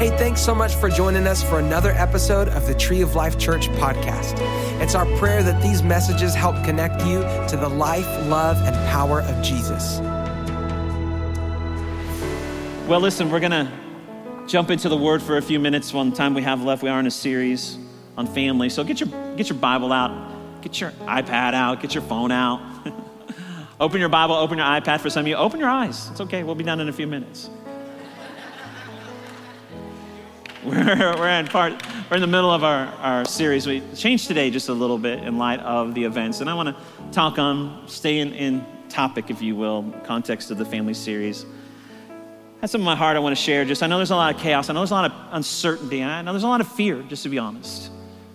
Hey, thanks so much for joining us for another episode of the Tree of Life Church podcast. It's our prayer that these messages help connect you to the life, love, and power of Jesus. Well, listen, we're going to jump into the word for a few minutes. One time we have left, we are in a series on family. So get your, get your Bible out, get your iPad out, get your phone out. open your Bible, open your iPad for some of you. Open your eyes. It's okay, we'll be done in a few minutes. We're, we're, in part, we're in the middle of our, our series. We changed today just a little bit in light of the events. And I want to talk on, stay in, in topic, if you will, context of the family series. That's of my heart I want to share. Just I know there's a lot of chaos. I know there's a lot of uncertainty. And I know there's a lot of fear, just to be honest.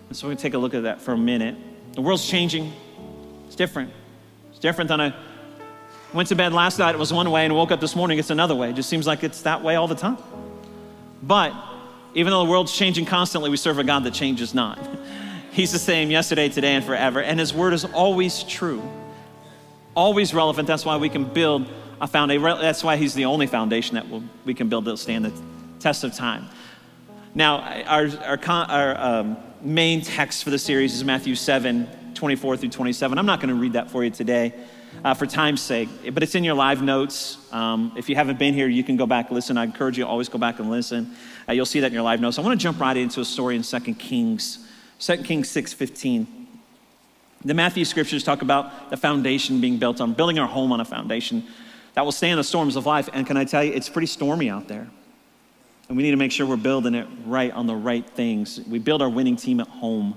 And so we're going to take a look at that for a minute. The world's changing. It's different. It's different than I went to bed last night. It was one way and woke up this morning. It's another way. It just seems like it's that way all the time. But even though the world's changing constantly, we serve a God that changes not. He's the same yesterday, today, and forever. And His word is always true, always relevant. That's why we can build a foundation. That's why He's the only foundation that we can build that'll stand the test of time. Now, our, our, our um, main text for the series is Matthew 7 24 through 27. I'm not going to read that for you today uh, for time's sake, but it's in your live notes. Um, if you haven't been here, you can go back and listen. I encourage you always go back and listen. Uh, you'll see that in your live notes. I want to jump right into a story in 2 Kings, 2 Kings 6 15. The Matthew scriptures talk about the foundation being built on, building our home on a foundation that will stand the storms of life. And can I tell you, it's pretty stormy out there. And we need to make sure we're building it right on the right things. We build our winning team at home.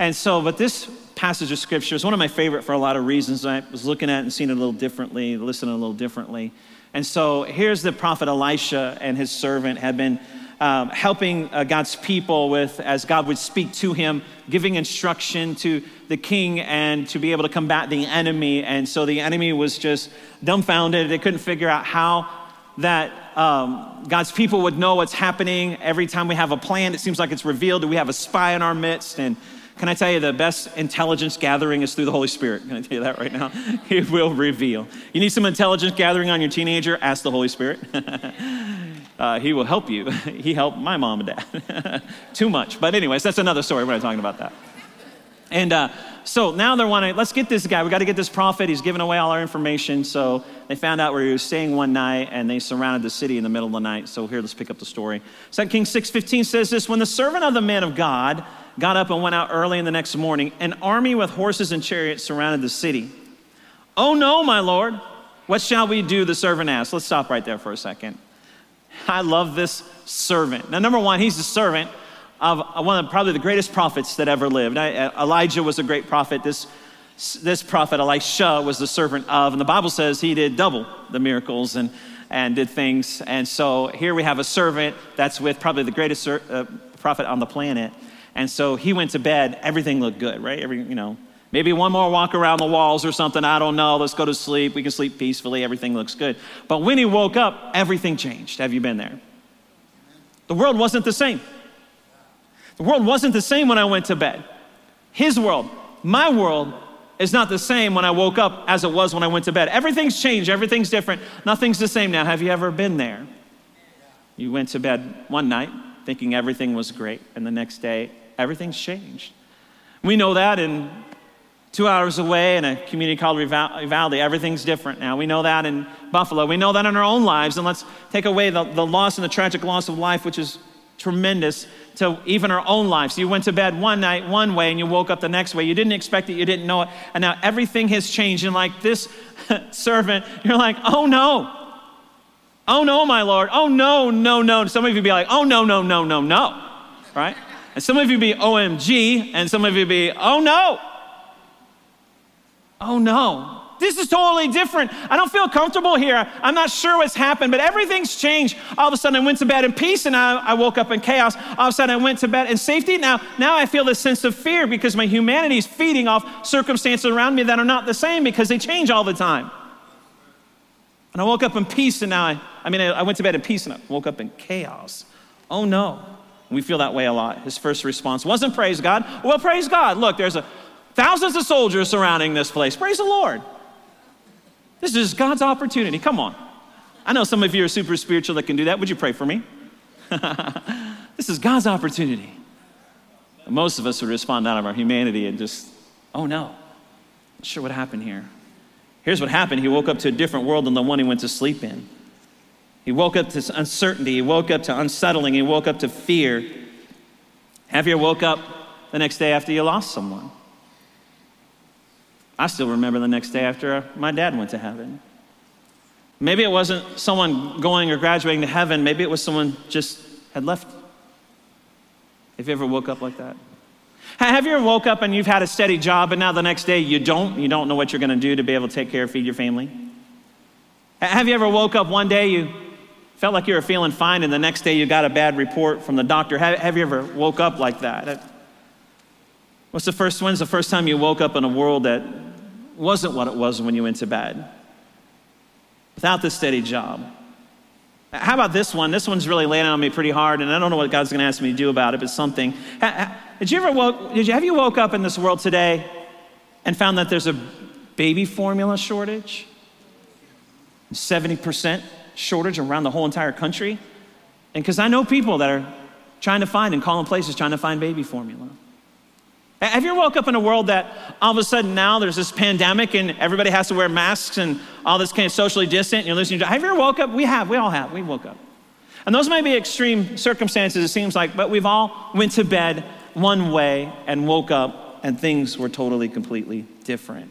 And so, but this passage of scripture is one of my favorite for a lot of reasons. I was looking at it and seeing it a little differently, listening a little differently. And so here's the prophet Elisha and his servant had been um, helping uh, God's people with, as God would speak to him, giving instruction to the king and to be able to combat the enemy. And so the enemy was just dumbfounded. They couldn't figure out how that um, God's people would know what's happening. Every time we have a plan, it seems like it's revealed. Do we have a spy in our midst? And can I tell you the best intelligence gathering is through the Holy Spirit? Can I tell you that right now? He will reveal. You need some intelligence gathering on your teenager? Ask the Holy Spirit. uh, he will help you. he helped my mom and dad. Too much. But, anyways, that's another story. We're not talking about that. And uh, so now they're wanting, let's get this guy. We got to get this prophet. He's giving away all our information. So they found out where he was staying one night and they surrounded the city in the middle of the night. So here, let's pick up the story. 2 Kings 6.15 says this, When the servant of the man of God got up and went out early in the next morning. An army with horses and chariots surrounded the city. Oh no, my lord, what shall we do? The servant asked. Let's stop right there for a second. I love this servant. Now, number one, he's the servant of one of probably the greatest prophets that ever lived. Elijah was a great prophet. This, this prophet, Elisha, was the servant of, and the Bible says he did double the miracles and, and did things. And so here we have a servant that's with probably the greatest uh, prophet on the planet. And so he went to bed. Everything looked good, right? Every, you know, maybe one more walk around the walls or something. I don't know. Let's go to sleep. We can sleep peacefully. Everything looks good. But when he woke up, everything changed. Have you been there? The world wasn't the same. The world wasn't the same when I went to bed. His world, my world, is not the same when I woke up as it was when I went to bed. Everything's changed. Everything's different. Nothing's the same now. Have you ever been there? You went to bed one night thinking everything was great, and the next day everything's changed. We know that in two hours away in a community called Uvalde, everything's different now. We know that in Buffalo. We know that in our own lives. And let's take away the, the loss and the tragic loss of life, which is tremendous, to even our own lives. You went to bed one night one way and you woke up the next way. You didn't expect it, you didn't know it. And now everything has changed. And like this servant, you're like, oh no. Oh no, my Lord. Oh no, no, no. Some of you be like, oh no, no, no, no, no. Right? And some of you be OMG, and some of you be, oh no. Oh no. This is totally different. I don't feel comfortable here. I'm not sure what's happened, but everything's changed. All of a sudden, I went to bed in peace, and I, I woke up in chaos. All of a sudden, I went to bed in safety. Now, now I feel this sense of fear because my humanity is feeding off circumstances around me that are not the same because they change all the time. And I woke up in peace, and now I, I mean, I went to bed in peace, and I woke up in chaos. Oh no. We feel that way a lot. His first response wasn't praise God. Well, praise God. Look, there's a, thousands of soldiers surrounding this place. Praise the Lord. This is God's opportunity. Come on. I know some of you are super spiritual that can do that. Would you pray for me? this is God's opportunity. Most of us would respond out of our humanity and just, oh no, not sure what happened here. Here's what happened he woke up to a different world than the one he went to sleep in. He woke up to uncertainty, he woke up to unsettling, he woke up to fear. Have you ever woke up the next day after you lost someone? I still remember the next day after uh, my dad went to heaven. Maybe it wasn't someone going or graduating to heaven, maybe it was someone just had left. Have you ever woke up like that? Have you ever woke up and you've had a steady job and now the next day you don't? You don't know what you're going to do to be able to take care, of, feed your family? Have you ever woke up one day, you felt like you were feeling fine, and the next day you got a bad report from the doctor? Have, have you ever woke up like that? What's the first, when's the first time you woke up in a world that wasn't what it was when you went to bed? Without the steady job. How about this one? This one's really laying on me pretty hard, and I don't know what God's going to ask me to do about it, but something. Did you ever woke, did you, have you woke up in this world today and found that there's a baby formula shortage? 70% shortage around the whole entire country? And because I know people that are trying to find and calling places trying to find baby formula. Have you ever woke up in a world that all of a sudden now there's this pandemic and everybody has to wear masks and all this kind of socially distant and you're listening to, have you ever woke up? We have, we all have, we woke up. And those might be extreme circumstances, it seems like, but we've all went to bed one way and woke up and things were totally, completely different.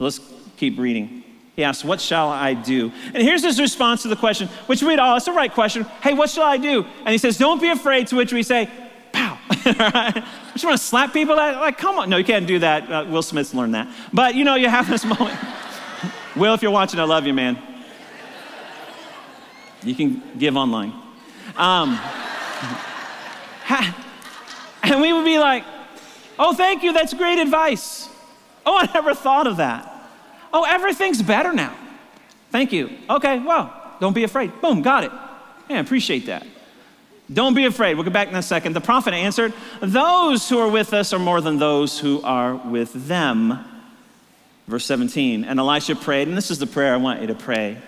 Let's keep reading. He asks, What shall I do? And here's his response to the question, which we all, it's the right question. Hey, what shall I do? And he says, Don't be afraid, to which we say, Pow. right? just want to slap people? Like, come on. No, you can't do that. Uh, Will Smith's learned that. But you know, you have this moment. Will, if you're watching, I love you, man. You can give online. Um, and we would be like, oh, thank you, that's great advice. Oh, I never thought of that. Oh, everything's better now. Thank you. Okay, well, don't be afraid. Boom, got it. Yeah, appreciate that. Don't be afraid. We'll get back in a second. The prophet answered, Those who are with us are more than those who are with them. Verse 17. And Elisha prayed, and this is the prayer I want you to pray.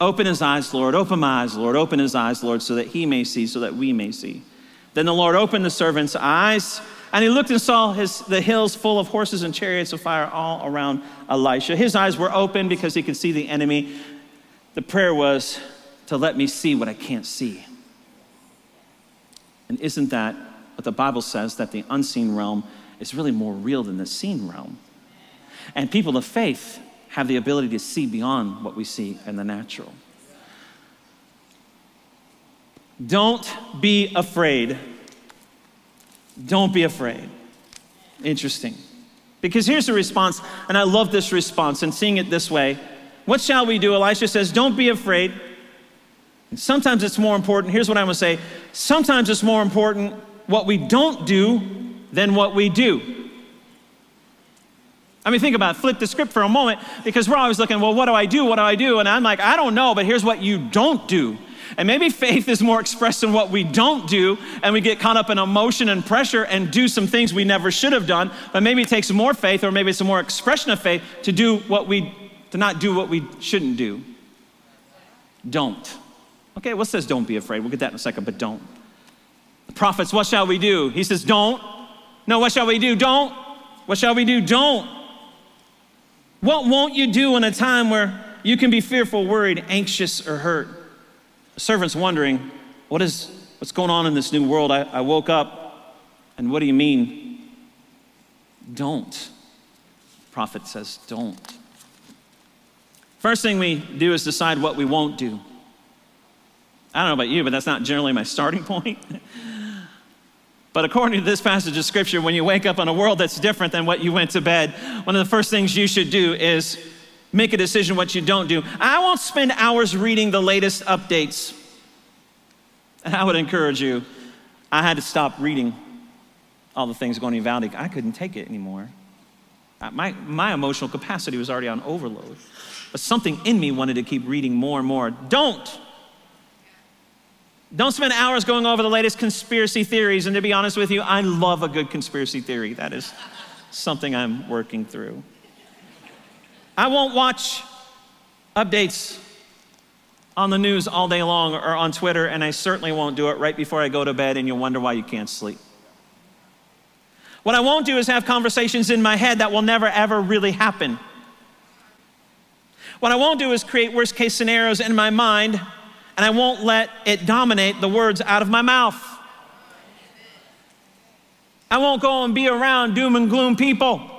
Open his eyes, Lord. Open my eyes, Lord. Open his eyes, Lord, so that he may see, so that we may see. Then the Lord opened the servant's eyes, and he looked and saw his, the hills full of horses and chariots of fire all around Elisha. His eyes were open because he could see the enemy. The prayer was to let me see what I can't see. And isn't that what the Bible says that the unseen realm is really more real than the seen realm? And people of faith have the ability to see beyond what we see in the natural. Don't be afraid. Don't be afraid. Interesting. Because here's the response, and I love this response and seeing it this way. What shall we do? Elisha says, Don't be afraid. Sometimes it's more important, here's what I'm gonna say sometimes it's more important what we don't do than what we do. I mean, think about it. Flip the script for a moment because we're always looking, well, what do I do? What do I do? And I'm like, I don't know, but here's what you don't do. And maybe faith is more expressed in what we don't do, and we get caught up in emotion and pressure and do some things we never should have done. But maybe it takes more faith, or maybe it's a more expression of faith to do what we, to not do what we shouldn't do. Don't. Okay, what says don't be afraid? We'll get that in a second, but don't. The prophets, what shall we do? He says, don't. No, what shall we do? Don't. What shall we do? Don't. What won't you do in a time where you can be fearful, worried, anxious, or hurt? Servant's wondering, what is, what's going on in this new world? I, I woke up, and what do you mean? Don't. The prophet says, don't. First thing we do is decide what we won't do. I don't know about you, but that's not generally my starting point. but according to this passage of scripture, when you wake up in a world that's different than what you went to bed, one of the first things you should do is make a decision what you don't do. I won't spend hours reading the latest updates. And I would encourage you, I had to stop reading all the things going on in Uvalde. I couldn't take it anymore. My, my emotional capacity was already on overload. But something in me wanted to keep reading more and more. Don't don't spend hours going over the latest conspiracy theories. And to be honest with you, I love a good conspiracy theory. That is something I'm working through. I won't watch updates on the news all day long or on Twitter, and I certainly won't do it right before I go to bed and you'll wonder why you can't sleep. What I won't do is have conversations in my head that will never ever really happen. What I won't do is create worst case scenarios in my mind, and I won't let it dominate the words out of my mouth. I won't go and be around doom and gloom people.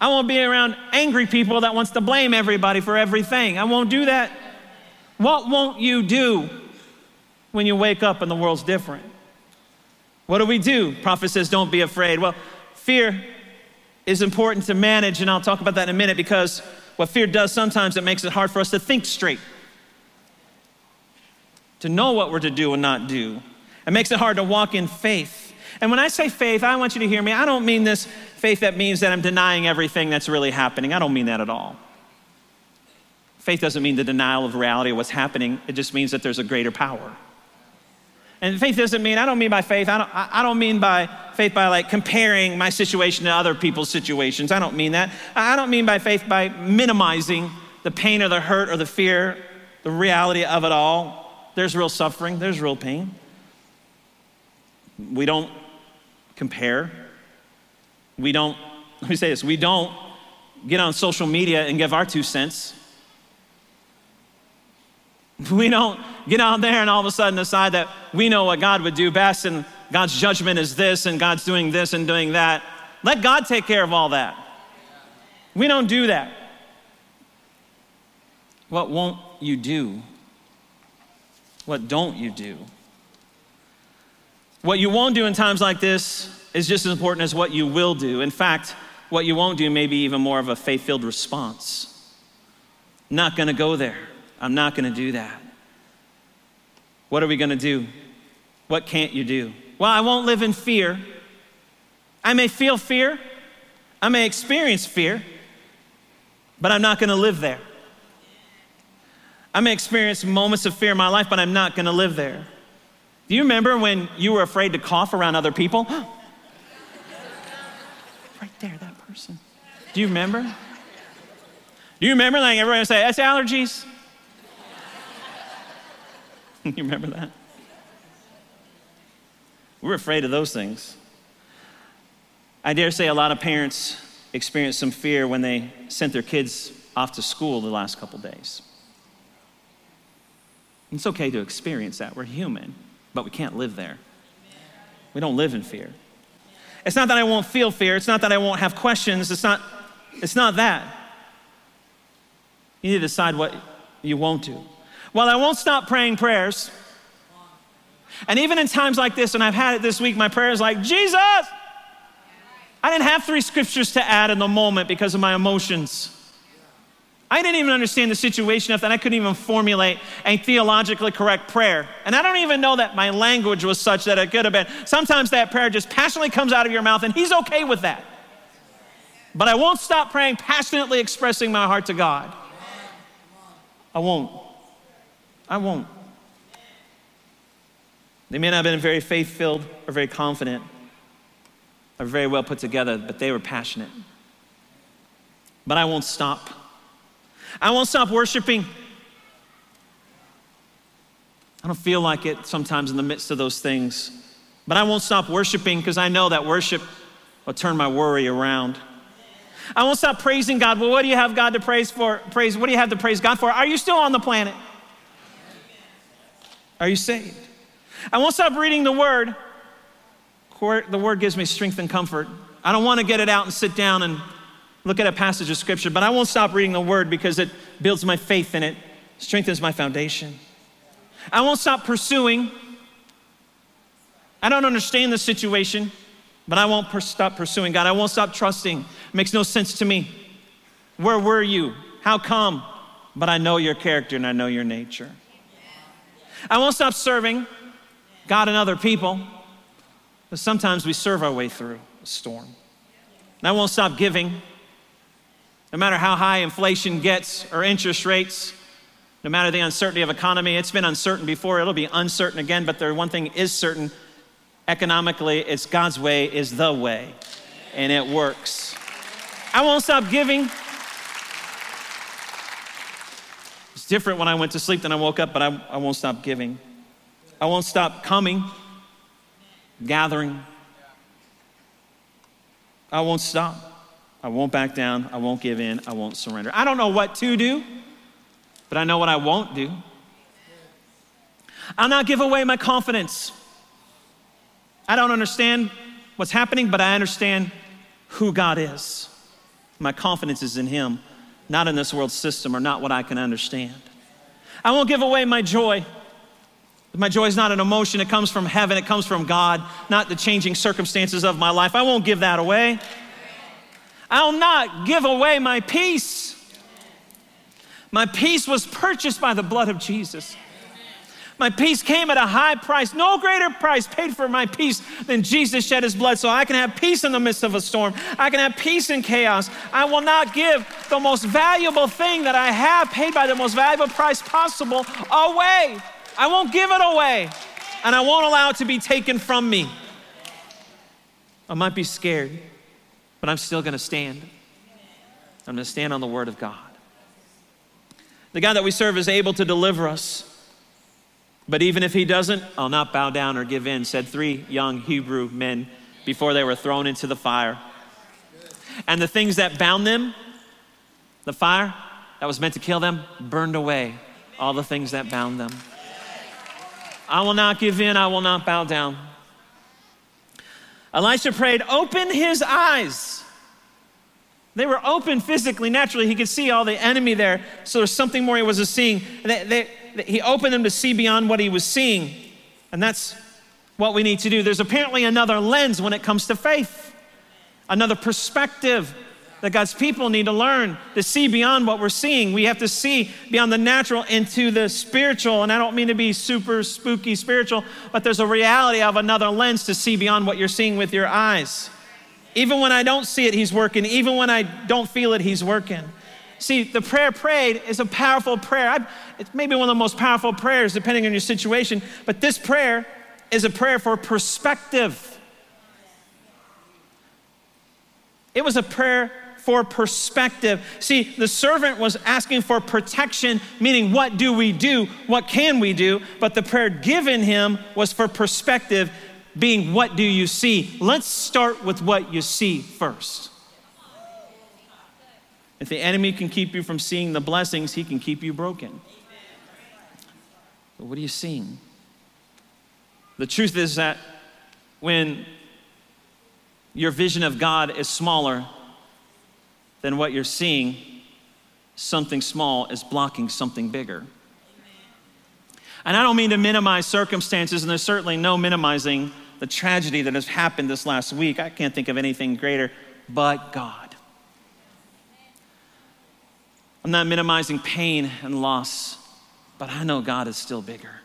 I won't be around angry people that wants to blame everybody for everything. I won't do that. What won't you do when you wake up and the world's different? What do we do? Prophet says, don't be afraid. Well, fear is important to manage, and I'll talk about that in a minute because what fear does sometimes it makes it hard for us to think straight, to know what we're to do and not do. It makes it hard to walk in faith. And when I say faith, I want you to hear me. I don't mean this faith that means that I'm denying everything that's really happening. I don't mean that at all. Faith doesn't mean the denial of reality of what's happening, it just means that there's a greater power. And faith doesn't mean, I don't mean by faith, I don't, I don't mean by faith by like comparing my situation to other people's situations. I don't mean that. I don't mean by faith by minimizing the pain or the hurt or the fear, the reality of it all. There's real suffering, there's real pain. We don't compare. We don't, let me say this, we don't get on social media and give our two cents. We don't get out there and all of a sudden decide that we know what God would do best and God's judgment is this and God's doing this and doing that. Let God take care of all that. We don't do that. What won't you do? What don't you do? What you won't do in times like this is just as important as what you will do. In fact, what you won't do may be even more of a faith filled response. Not gonna go there. I'm not gonna do that. What are we gonna do? What can't you do? Well, I won't live in fear. I may feel fear, I may experience fear, but I'm not gonna live there. I may experience moments of fear in my life, but I'm not gonna live there. Do you remember when you were afraid to cough around other people? right there, that person. Do you remember? Do you remember like everyone would say, that's allergies? you remember that? We're afraid of those things. I dare say a lot of parents experienced some fear when they sent their kids off to school the last couple days. It's okay to experience that. We're human but we can't live there. We don't live in fear. It's not that I won't feel fear, it's not that I won't have questions, it's not, it's not that. You need to decide what you won't do. Well, I won't stop praying prayers. And even in times like this, and I've had it this week, my prayer is like, Jesus! I didn't have three scriptures to add in the moment because of my emotions. I didn't even understand the situation enough that I couldn't even formulate a theologically correct prayer. And I don't even know that my language was such that it could have been. Sometimes that prayer just passionately comes out of your mouth, and He's okay with that. But I won't stop praying, passionately expressing my heart to God. I won't. I won't. They may not have been very faith filled or very confident or very well put together, but they were passionate. But I won't stop. I won't stop worshiping. I don't feel like it sometimes in the midst of those things, but I won't stop worshiping because I know that worship will turn my worry around. I won't stop praising God. Well, what do you have God to praise for? Praise. What do you have to praise God for? Are you still on the planet? Are you saved? I won't stop reading the Word. The Word gives me strength and comfort. I don't want to get it out and sit down and look at a passage of scripture, but I won't stop reading the word because it builds my faith in it strengthens my foundation. I won't stop pursuing. I don't understand the situation, but I won't per- stop pursuing God. I won't stop trusting. It makes no sense to me. Where were you? How come? But I know your character and I know your nature. I won't stop serving God and other people, but sometimes we serve our way through a storm. And I won't stop giving no matter how high inflation gets or interest rates, no matter the uncertainty of economy, it's been uncertain before, it'll be uncertain again, but there one thing is certain economically, it's God's way is the way, and it works. I won't stop giving. It's different when I went to sleep than I woke up, but I, I won't stop giving. I won't stop coming, gathering. I won't stop. I won't back down. I won't give in. I won't surrender. I don't know what to do, but I know what I won't do. I'll not give away my confidence. I don't understand what's happening, but I understand who God is. My confidence is in Him, not in this world system or not what I can understand. I won't give away my joy. My joy is not an emotion, it comes from heaven, it comes from God, not the changing circumstances of my life. I won't give that away. I'll not give away my peace. My peace was purchased by the blood of Jesus. My peace came at a high price. No greater price paid for my peace than Jesus shed his blood so I can have peace in the midst of a storm. I can have peace in chaos. I will not give the most valuable thing that I have, paid by the most valuable price possible, away. I won't give it away. And I won't allow it to be taken from me. I might be scared, but I'm still going to stand. I'm going to stand on the word of God. The God that we serve is able to deliver us. But even if he doesn't, I'll not bow down or give in, said three young Hebrew men before they were thrown into the fire. And the things that bound them, the fire that was meant to kill them, burned away all the things that bound them. I will not give in, I will not bow down. Elisha prayed, Open his eyes. They were open physically, naturally. He could see all the enemy there. So there's something more he was seeing. They, they, he opened them to see beyond what he was seeing. And that's what we need to do. There's apparently another lens when it comes to faith, another perspective that God's people need to learn to see beyond what we're seeing. We have to see beyond the natural into the spiritual. And I don't mean to be super spooky spiritual, but there's a reality of another lens to see beyond what you're seeing with your eyes. Even when I don't see it, He's working. Even when I don't feel it, He's working. See, the prayer prayed is a powerful prayer. I, it's maybe one of the most powerful prayers, depending on your situation, but this prayer is a prayer for perspective. It was a prayer for perspective. See, the servant was asking for protection, meaning, what do we do? What can we do? But the prayer given him was for perspective, being, what do you see? Let's start with what you see first. If the enemy can keep you from seeing the blessings, he can keep you broken. But what are you seeing? The truth is that when your vision of God is smaller than what you're seeing, something small is blocking something bigger. And I don't mean to minimize circumstances, and there's certainly no minimizing the tragedy that has happened this last week. I can't think of anything greater but God. I'm not minimizing pain and loss, but I know God is still bigger.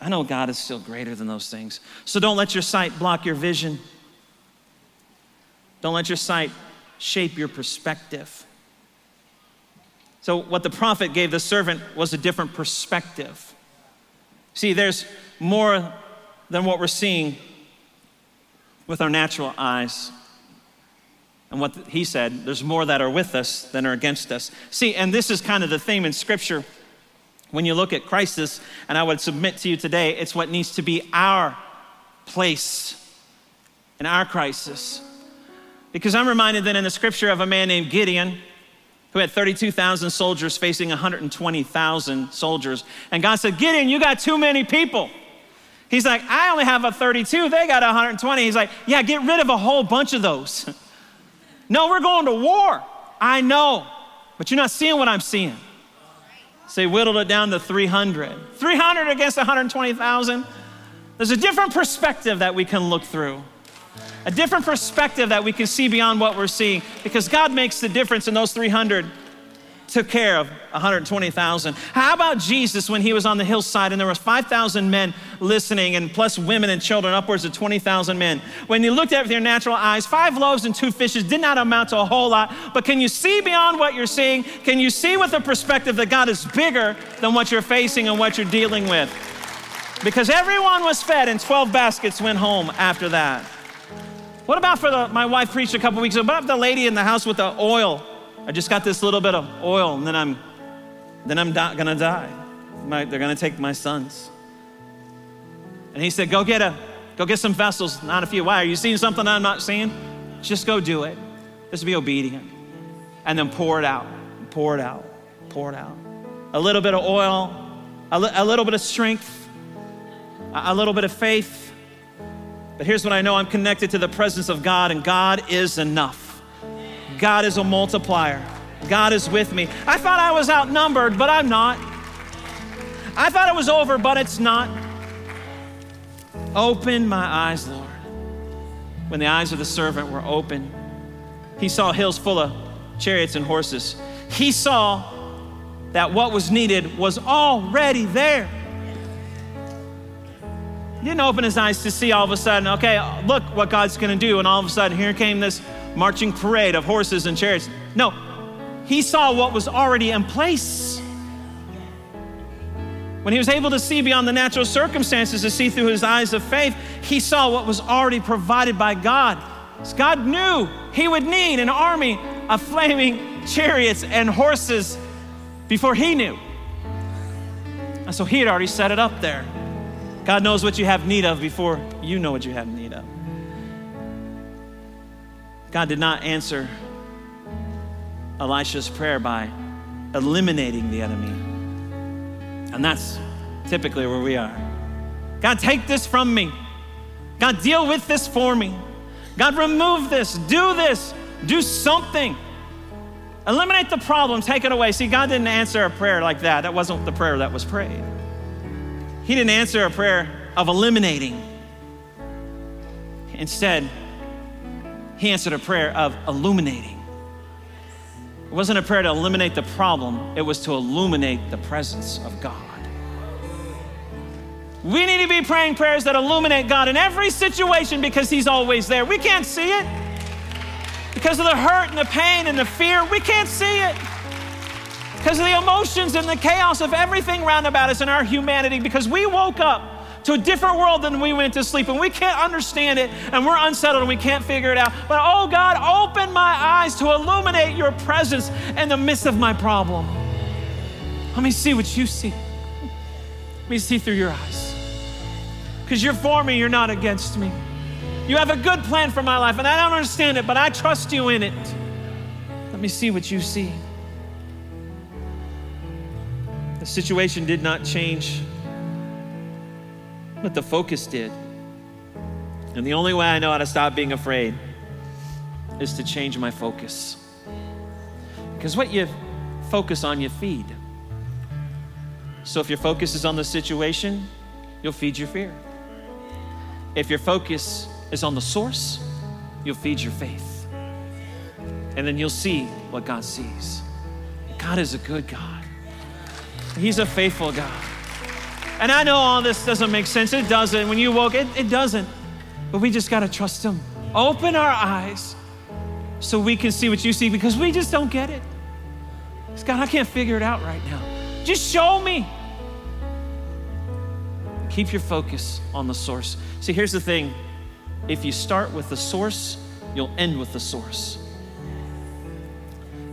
I know God is still greater than those things. So don't let your sight block your vision. Don't let your sight shape your perspective. So, what the prophet gave the servant was a different perspective. See, there's more than what we're seeing with our natural eyes. And what he said, there's more that are with us than are against us. See, and this is kind of the theme in Scripture. When you look at crisis, and I would submit to you today, it's what needs to be our place in our crisis. Because I'm reminded then in the Scripture of a man named Gideon who had 32,000 soldiers facing 120,000 soldiers. And God said, Gideon, you got too many people. He's like, I only have a 32, they got 120. He's like, Yeah, get rid of a whole bunch of those. No, we're going to war. I know, but you're not seeing what I'm seeing. So whittled it down to 300. 300 against 120,000. There's a different perspective that we can look through, a different perspective that we can see beyond what we're seeing because God makes the difference in those 300 took care of 120,000. How about Jesus when he was on the hillside and there was 5,000 men listening and plus women and children, upwards of 20,000 men. When you looked at it with your natural eyes, five loaves and two fishes did not amount to a whole lot, but can you see beyond what you're seeing? Can you see with the perspective that God is bigger than what you're facing and what you're dealing with? Because everyone was fed and 12 baskets went home after that. What about for the, my wife preached a couple weeks ago, what about the lady in the house with the oil I just got this little bit of oil and then I'm then I'm not gonna die. My, they're gonna take my sons. And he said, Go get a go get some vessels, not a few. Why? Are you seeing something I'm not seeing? Just go do it. Just be obedient. And then pour it out. Pour it out. Pour it out. A little bit of oil, a, li- a little bit of strength, a, a little bit of faith. But here's what I know I'm connected to the presence of God, and God is enough. God is a multiplier. God is with me. I thought I was outnumbered, but I'm not. I thought it was over, but it's not. Open my eyes, Lord. When the eyes of the servant were open, he saw hills full of chariots and horses. He saw that what was needed was already there. He didn't open his eyes to see all of a sudden, okay, look what God's gonna do. And all of a sudden, here came this marching parade of horses and chariots. No, he saw what was already in place. When he was able to see beyond the natural circumstances, to see through his eyes of faith, he saw what was already provided by God. God knew he would need an army of flaming chariots and horses before he knew. And so he had already set it up there. God knows what you have need of before you know what you have need of. God did not answer Elisha's prayer by eliminating the enemy. And that's typically where we are. God, take this from me. God, deal with this for me. God, remove this, do this, do something. Eliminate the problem, take it away. See, God didn't answer a prayer like that. That wasn't the prayer that was prayed. He didn't answer a prayer of eliminating. Instead, He answered a prayer of illuminating. It wasn't a prayer to eliminate the problem, it was to illuminate the presence of God. We need to be praying prayers that illuminate God in every situation because He's always there. We can't see it. Because of the hurt and the pain and the fear, we can't see it. Because of the emotions and the chaos of everything round about us in our humanity, because we woke up to a different world than we went to sleep and we can't understand it and we're unsettled and we can't figure it out. But oh God, open my eyes to illuminate your presence in the midst of my problem. Let me see what you see. Let me see through your eyes. Because you're for me, you're not against me. You have a good plan for my life, and I don't understand it, but I trust you in it. Let me see what you see. The situation did not change, but the focus did. And the only way I know how to stop being afraid is to change my focus. Because what you focus on, you feed. So if your focus is on the situation, you'll feed your fear. If your focus is on the source, you'll feed your faith. And then you'll see what God sees. God is a good God, He's a faithful God. And I know all this doesn't make sense. It doesn't. When you woke, it, it doesn't. But we just got to trust Him. Open our eyes so we can see what you see because we just don't get it. God, I can't figure it out right now. Just show me. Keep your focus on the source. See, here's the thing if you start with the source, you'll end with the source.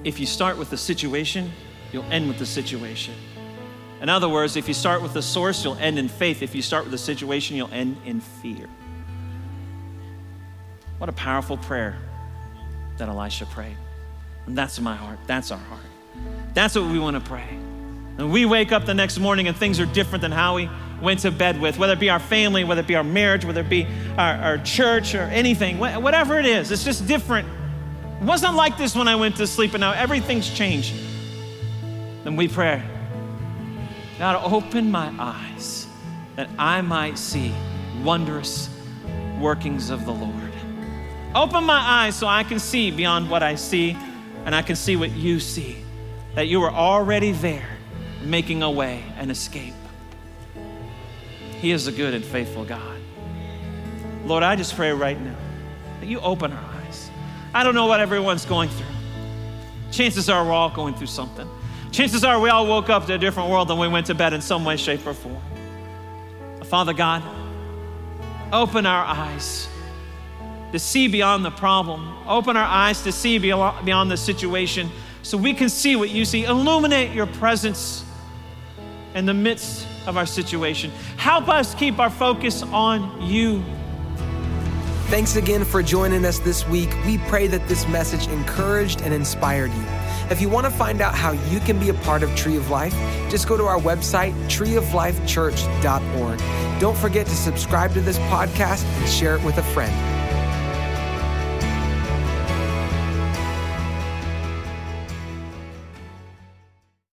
If you start with the situation, you'll end with the situation. In other words, if you start with the source, you'll end in faith. If you start with the situation, you'll end in fear. What a powerful prayer that Elisha prayed. And that's my heart. That's our heart. That's what we want to pray. And we wake up the next morning and things are different than how we went to bed with, whether it be our family, whether it be our marriage, whether it be our, our church or anything, whatever it is, it's just different. It wasn't like this when I went to sleep, and now everything's changed. Then we pray, God, open my eyes that I might see wondrous workings of the Lord. Open my eyes so I can see beyond what I see, and I can see what you see, that you are already there making a way and escape. He is a good and faithful God. Lord, I just pray right now that you open our eyes. I don't know what everyone's going through. Chances are we're all going through something. Chances are we all woke up to a different world than we went to bed in some way, shape, or form. Father God, open our eyes to see beyond the problem. Open our eyes to see beyond the situation so we can see what you see. Illuminate your presence in the midst of our situation. Help us keep our focus on you. Thanks again for joining us this week. We pray that this message encouraged and inspired you. If you want to find out how you can be a part of Tree of Life, just go to our website, treeoflifechurch.org. Don't forget to subscribe to this podcast and share it with a friend.